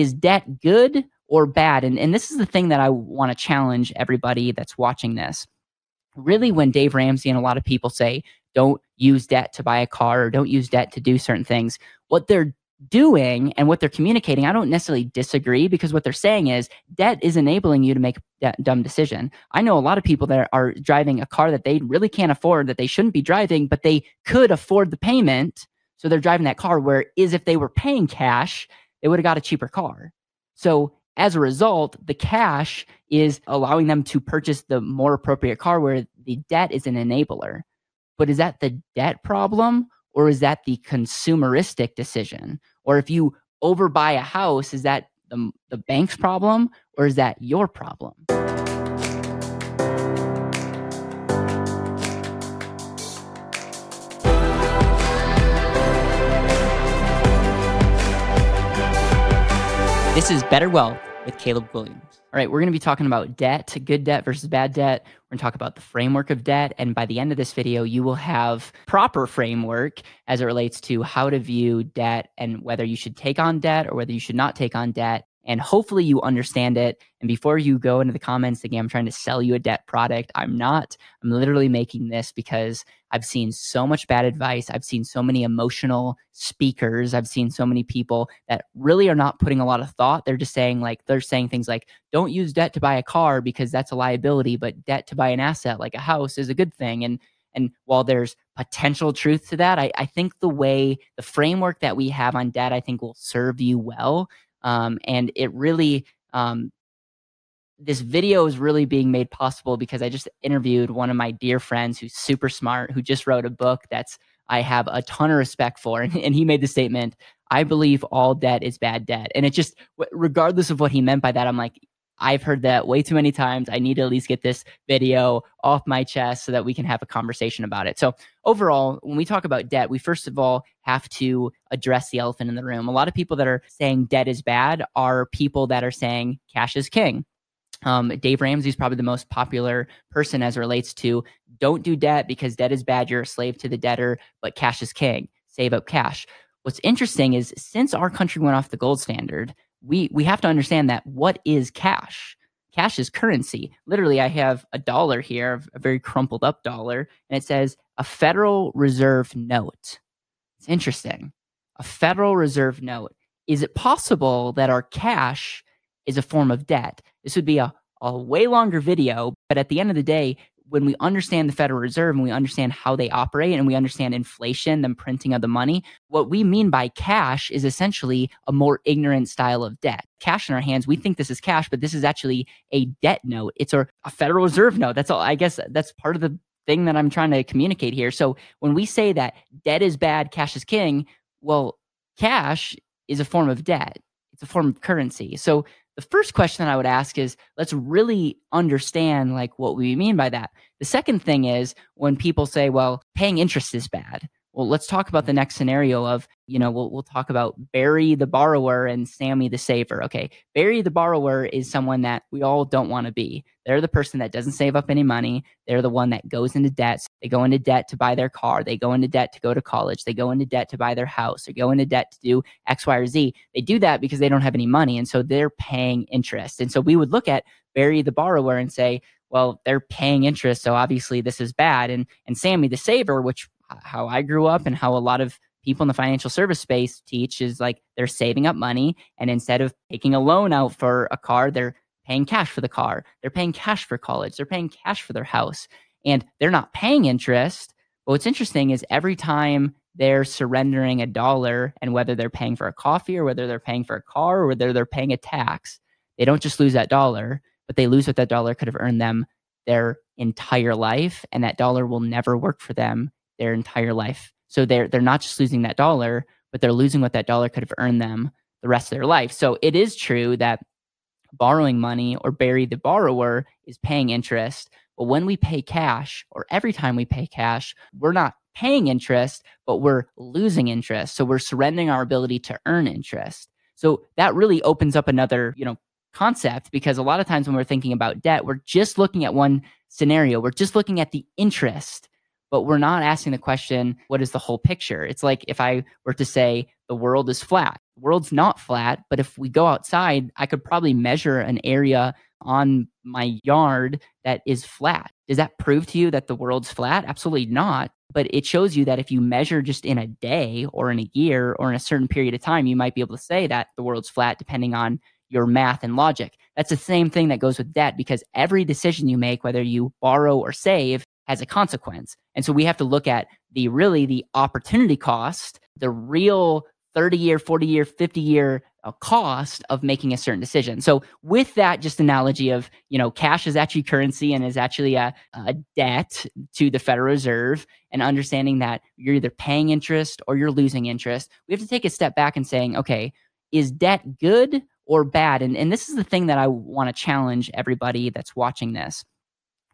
is debt good or bad? And, and this is the thing that I want to challenge everybody that's watching this. Really, when Dave Ramsey and a lot of people say, don't use debt to buy a car or don't use debt to do certain things, what they're doing and what they're communicating, I don't necessarily disagree because what they're saying is debt is enabling you to make that dumb decision. I know a lot of people that are driving a car that they really can't afford, that they shouldn't be driving, but they could afford the payment. So they're driving that car. Where is if they were paying cash, they would have got a cheaper car. So as a result, the cash is allowing them to purchase the more appropriate car where the debt is an enabler. But is that the debt problem or is that the consumeristic decision? Or if you overbuy a house, is that the, the bank's problem or is that your problem? This is Better Wealth with Caleb Guilliams. All right, we're going to be talking about debt, good debt versus bad debt. We're going to talk about the framework of debt. And by the end of this video, you will have proper framework as it relates to how to view debt and whether you should take on debt or whether you should not take on debt and hopefully you understand it. And before you go into the comments again, I'm trying to sell you a debt product. I'm not. I'm literally making this because I've seen so much bad advice. I've seen so many emotional speakers. I've seen so many people that really are not putting a lot of thought. They're just saying, like, they're saying things like, don't use debt to buy a car because that's a liability, but debt to buy an asset like a house is a good thing. And and while there's potential truth to that, I, I think the way the framework that we have on debt, I think will serve you well um, and it really, um, this video is really being made possible because I just interviewed one of my dear friends who's super smart, who just wrote a book that's I have a ton of respect for. And, and he made the statement, I believe all debt is bad debt. And it just, regardless of what he meant by that, I'm like, I've heard that way too many times. I need to at least get this video off my chest so that we can have a conversation about it. So, overall, when we talk about debt, we first of all have to address the elephant in the room. A lot of people that are saying debt is bad are people that are saying cash is king. Um, Dave Ramsey is probably the most popular person as it relates to don't do debt because debt is bad. You're a slave to the debtor, but cash is king. Save up cash. What's interesting is since our country went off the gold standard, we we have to understand that what is cash? Cash is currency. Literally, I have a dollar here, a very crumpled up dollar, and it says a Federal Reserve note. It's interesting. A Federal Reserve note. Is it possible that our cash is a form of debt? This would be a, a way longer video, but at the end of the day, when we understand the Federal Reserve and we understand how they operate and we understand inflation, the printing of the money, what we mean by cash is essentially a more ignorant style of debt. Cash in our hands, we think this is cash, but this is actually a debt note. It's a, a Federal Reserve note. That's all. I guess that's part of the thing that I'm trying to communicate here. So when we say that debt is bad, cash is king, well, cash is a form of debt. It's a form of currency. So the first question that I would ask is let's really understand like what we mean by that. The second thing is when people say, well, paying interest is bad. Well, let's talk about the next scenario of, you know, we'll, we'll talk about Barry the borrower and Sammy the saver. Okay. Barry the borrower is someone that we all don't want to be. They're the person that doesn't save up any money. They're the one that goes into debt. They go into debt to buy their car. They go into debt to go to college. They go into debt to buy their house. They go into debt to do X, Y, or Z. They do that because they don't have any money. And so they're paying interest. And so we would look at Barry the borrower and say, well, they're paying interest. So obviously this is bad. And, and Sammy the saver, which how I grew up and how a lot of people in the financial service space teach is like they're saving up money and instead of taking a loan out for a car, they're paying cash for the car. They're paying cash for college. They're paying cash for their house and they're not paying interest. But what's interesting is every time they're surrendering a dollar and whether they're paying for a coffee or whether they're paying for a car or whether they're paying a tax, they don't just lose that dollar, but they lose what that dollar could have earned them their entire life. And that dollar will never work for them their entire life. So they're they're not just losing that dollar, but they're losing what that dollar could have earned them the rest of their life. So it is true that borrowing money or Barry the borrower is paying interest. But when we pay cash, or every time we pay cash, we're not paying interest, but we're losing interest. So we're surrendering our ability to earn interest. So that really opens up another, you know, concept because a lot of times when we're thinking about debt, we're just looking at one scenario. We're just looking at the interest but we're not asking the question, what is the whole picture? It's like if I were to say the world is flat. the world's not flat, but if we go outside, I could probably measure an area on my yard that is flat. Does that prove to you that the world's flat? Absolutely not. But it shows you that if you measure just in a day or in a year or in a certain period of time, you might be able to say that the world's flat depending on your math and logic. That's the same thing that goes with debt because every decision you make, whether you borrow or save, has a consequence. And so we have to look at the really the opportunity cost, the real 30 year, 40 year, 50 year uh, cost of making a certain decision. So with that just analogy of, you know, cash is actually currency and is actually a, a debt to the Federal Reserve and understanding that you're either paying interest or you're losing interest, we have to take a step back and saying, okay, is debt good or bad? And, and this is the thing that I want to challenge everybody that's watching this.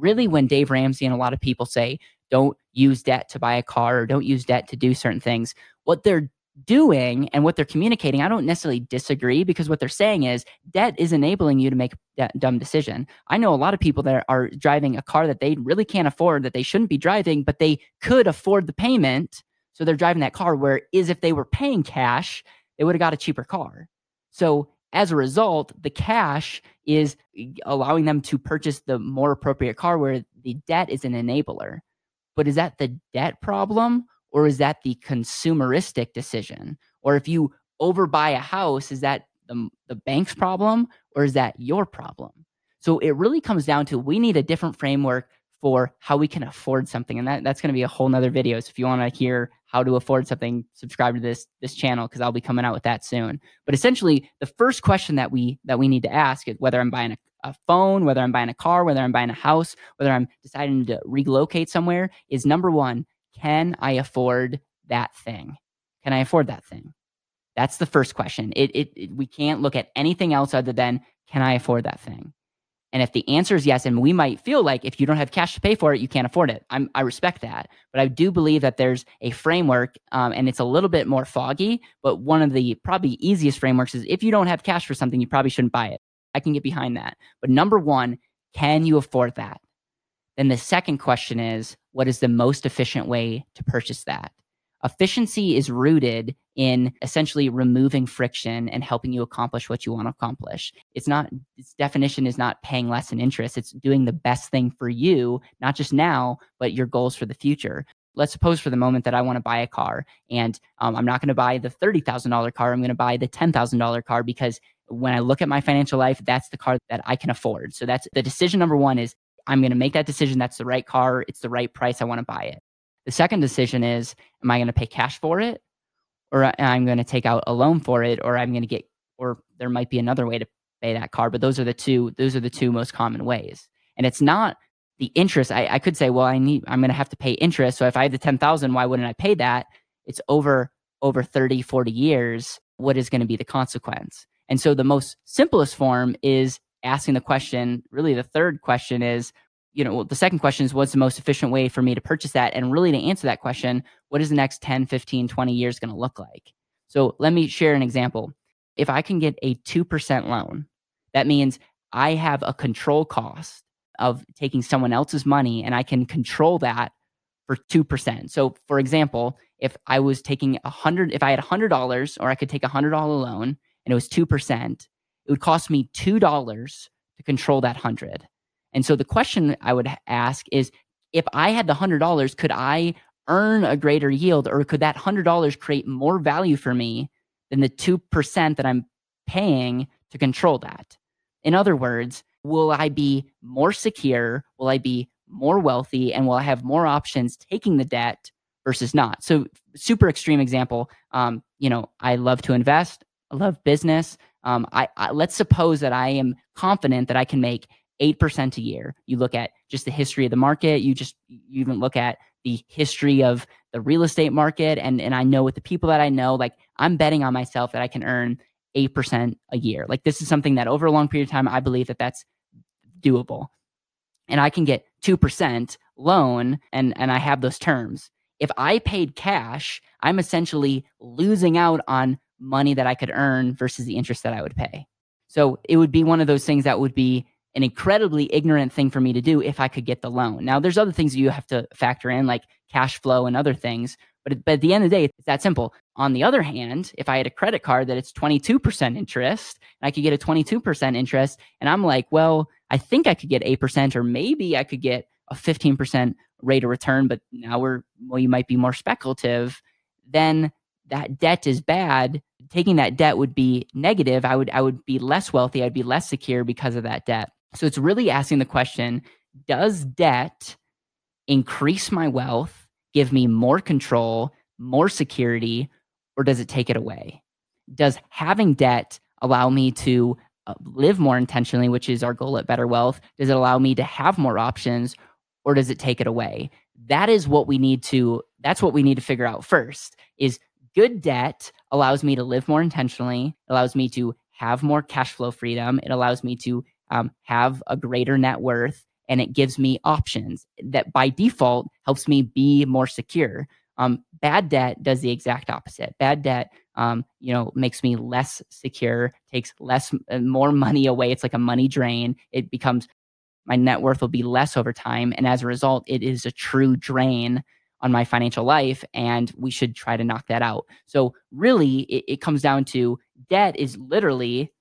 Really, when Dave Ramsey and a lot of people say, don't use debt to buy a car or don't use debt to do certain things, what they're doing and what they're communicating, I don't necessarily disagree because what they're saying is debt is enabling you to make a dumb decision. I know a lot of people that are driving a car that they really can't afford, that they shouldn't be driving, but they could afford the payment. So they're driving that car. Where is if they were paying cash, they would have got a cheaper car. So as a result, the cash is allowing them to purchase the more appropriate car where the debt is an enabler. But is that the debt problem or is that the consumeristic decision? Or if you overbuy a house, is that the, the bank's problem or is that your problem? So it really comes down to we need a different framework for how we can afford something. And that, that's going to be a whole nother video. So if you want to hear how to afford something, subscribe to this this channel because I'll be coming out with that soon. But essentially, the first question that we that we need to ask is whether I'm buying a, a phone, whether I'm buying a car, whether I'm buying a house, whether I'm deciding to relocate somewhere, is number one, can I afford that thing? Can I afford that thing? That's the first question. It, it, it, we can't look at anything else other than can I afford that thing? And if the answer is yes, and we might feel like if you don't have cash to pay for it, you can't afford it. I'm, i respect that, but I do believe that there's a framework, um, and it's a little bit more foggy. But one of the probably easiest frameworks is if you don't have cash for something, you probably shouldn't buy it. I can get behind that. But number one, can you afford that? Then the second question is, what is the most efficient way to purchase that? Efficiency is rooted in essentially removing friction and helping you accomplish what you want to accomplish. It's not, its definition is not paying less in interest. It's doing the best thing for you, not just now, but your goals for the future. Let's suppose for the moment that I want to buy a car and um, I'm not going to buy the $30,000 car. I'm going to buy the $10,000 car because when I look at my financial life, that's the car that I can afford. So that's the decision number one is I'm going to make that decision. That's the right car. It's the right price. I want to buy it. The second decision is, am I going to pay cash for it? Or I'm going to take out a loan for it, or I'm going to get, or there might be another way to pay that car. But those are the two, those are the two most common ways. And it's not the interest. I, I could say, well, I need, I'm going to have to pay interest. So if I have the 10,000, why wouldn't I pay that? It's over, over 30, 40 years. What is going to be the consequence? And so the most simplest form is asking the question, really the third question is, you know, the second question is what's the most efficient way for me to purchase that? And really to answer that question, what is the next 10, 15, 20 years going to look like? So let me share an example. If I can get a 2% loan, that means I have a control cost of taking someone else's money and I can control that for 2%. So for example, if I was taking a hundred, if I had a hundred dollars or I could take a hundred dollar loan and it was 2%, it would cost me $2 to control that 100. And so the question I would ask is if I had the $100, could I earn a greater yield or could that $100 create more value for me than the 2% that I'm paying to control that? In other words, will I be more secure? Will I be more wealthy? And will I have more options taking the debt versus not? So, super extreme example. Um, you know, I love to invest. I love business. Um, I, I let's suppose that I am confident that I can make 8% a year. You look at just the history of the market, you just you even look at the history of the real estate market and and I know with the people that I know like I'm betting on myself that I can earn 8% a year. Like this is something that over a long period of time I believe that that's doable. And I can get 2% loan and and I have those terms. If I paid cash, I'm essentially losing out on money that I could earn versus the interest that I would pay. So it would be one of those things that would be an incredibly ignorant thing for me to do if I could get the loan. Now, there's other things you have to factor in, like cash flow and other things. But, but at the end of the day, it's that simple. On the other hand, if I had a credit card that it's 22% interest, and I could get a 22% interest, and I'm like, well, I think I could get 8%, or maybe I could get a 15% rate of return, but now we're, well, you might be more speculative, then that debt is bad. Taking that debt would be negative. I would, I would be less wealthy. I'd be less secure because of that debt. So it's really asking the question Does debt increase my wealth, give me more control, more security, or does it take it away? Does having debt allow me to uh, live more intentionally, which is our goal at Better Wealth? Does it allow me to have more options, or does it take it away? That is what we need to. That's what we need to figure out first. Is good debt allows me to live more intentionally, allows me to have more cash flow freedom. It allows me to um, have a greater net worth and it gives me options that by default helps me be more secure. Um, bad debt does the exact opposite. Bad debt, um, you know, makes me less secure, takes less, uh, more money away. It's like a money drain. It becomes my net worth will be less over time, and as a result, it is a true drain on my financial life. And we should try to knock that out. So really, it, it comes down to debt is literally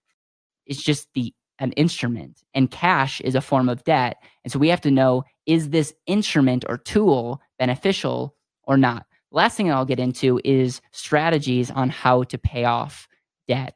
it's just the an instrument and cash is a form of debt. And so we have to know is this instrument or tool beneficial or not? Last thing I'll get into is strategies on how to pay off debt.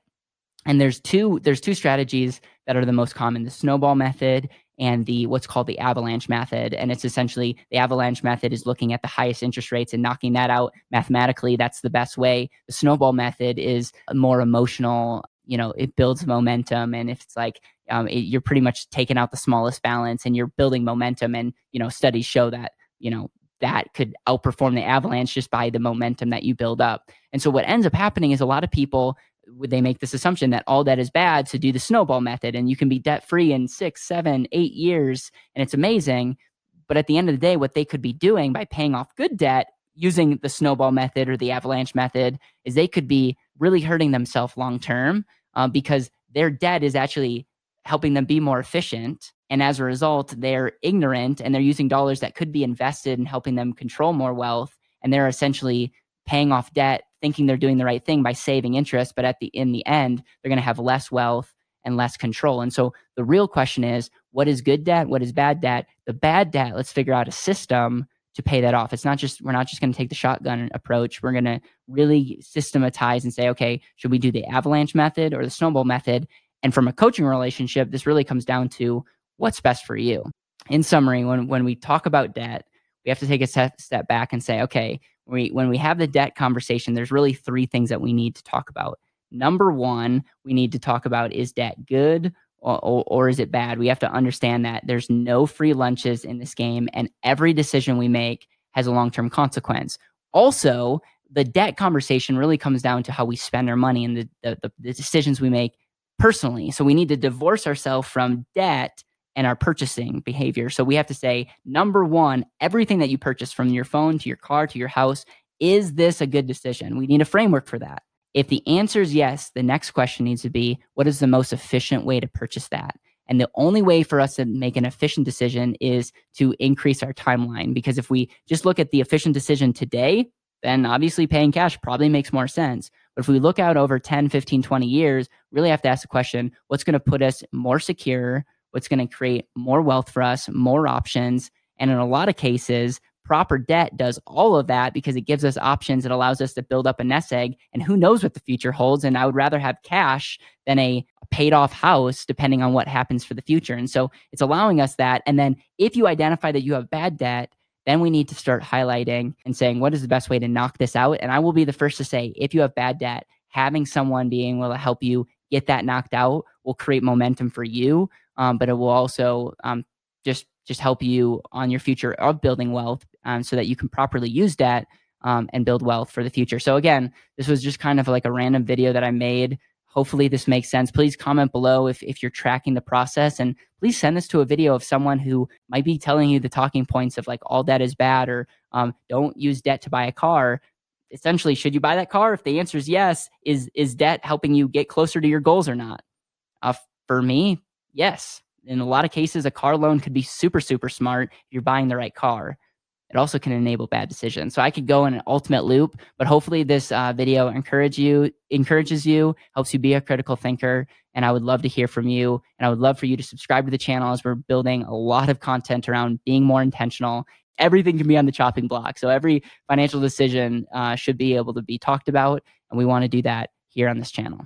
And there's two there's two strategies that are the most common, the snowball method and the what's called the avalanche method and it's essentially the avalanche method is looking at the highest interest rates and knocking that out mathematically that's the best way the snowball method is a more emotional you know it builds momentum and if it's like um, it, you're pretty much taking out the smallest balance and you're building momentum and you know studies show that you know that could outperform the avalanche just by the momentum that you build up. And so what ends up happening is a lot of people they make this assumption that all debt is bad to do the snowball method and you can be debt free in six seven eight years and it's amazing. But at the end of the day what they could be doing by paying off good debt using the snowball method or the avalanche method is they could be really hurting themselves long term um, because their debt is actually helping them be more efficient. And as a result, they're ignorant and they're using dollars that could be invested in helping them control more wealth. And they're essentially paying off debt, thinking they're doing the right thing by saving interest. But at the in the end, they're going to have less wealth and less control. And so the real question is, what is good debt? What is bad debt? The bad debt, let's figure out a system to pay that off. It's not just we're not just going to take the shotgun approach. We're going to really systematize and say, okay, should we do the avalanche method or the snowball method? And from a coaching relationship, this really comes down to what's best for you. In summary, when when we talk about debt, we have to take a step, back and say, okay, when we, when we have the debt conversation, there's really three things that we need to talk about. Number one, we need to talk about is debt good or, or, is it bad? We have to understand that there's no free lunches in this game, and every decision we make has a long term consequence. Also, the debt conversation really comes down to how we spend our money and the, the, the decisions we make personally. So we need to divorce ourselves from debt and our purchasing behavior. So we have to say, number one, everything that you purchase from your phone to your car to your house, is this a good decision? We need a framework for that. If the answer is yes, the next question needs to be what is the most efficient way to purchase that? And the only way for us to make an efficient decision is to increase our timeline. Because if we just look at the efficient decision today, then obviously paying cash probably makes more sense. But if we look out over 10, 15, 20 years, really have to ask the question what's going to put us more secure? What's going to create more wealth for us, more options? And in a lot of cases, Proper debt does all of that because it gives us options. It allows us to build up a nest egg. And who knows what the future holds? And I would rather have cash than a paid off house, depending on what happens for the future. And so it's allowing us that. And then if you identify that you have bad debt, then we need to start highlighting and saying, what is the best way to knock this out? And I will be the first to say, if you have bad debt, having someone being able to help you get that knocked out will create momentum for you, um, but it will also um, just just help you on your future of building wealth um, so that you can properly use debt um, and build wealth for the future. So again, this was just kind of like a random video that I made. Hopefully this makes sense. Please comment below if, if you're tracking the process and please send this to a video of someone who might be telling you the talking points of like all debt is bad or um, don't use debt to buy a car. Essentially, should you buy that car? If the answer is yes, is is debt helping you get closer to your goals or not? Uh, for me, yes in a lot of cases, a car loan could be super, super smart if you're buying the right car. it also can enable bad decisions. So I could go in an ultimate loop, but hopefully this uh, video encourage you, encourages you, helps you be a critical thinker. And I would love to hear from you. And I would love for you to subscribe to the channel as we're building a lot of content around being more intentional. Everything can be on the chopping block. So every financial decision uh, should be able to be talked about. And we want to do that here on this channel.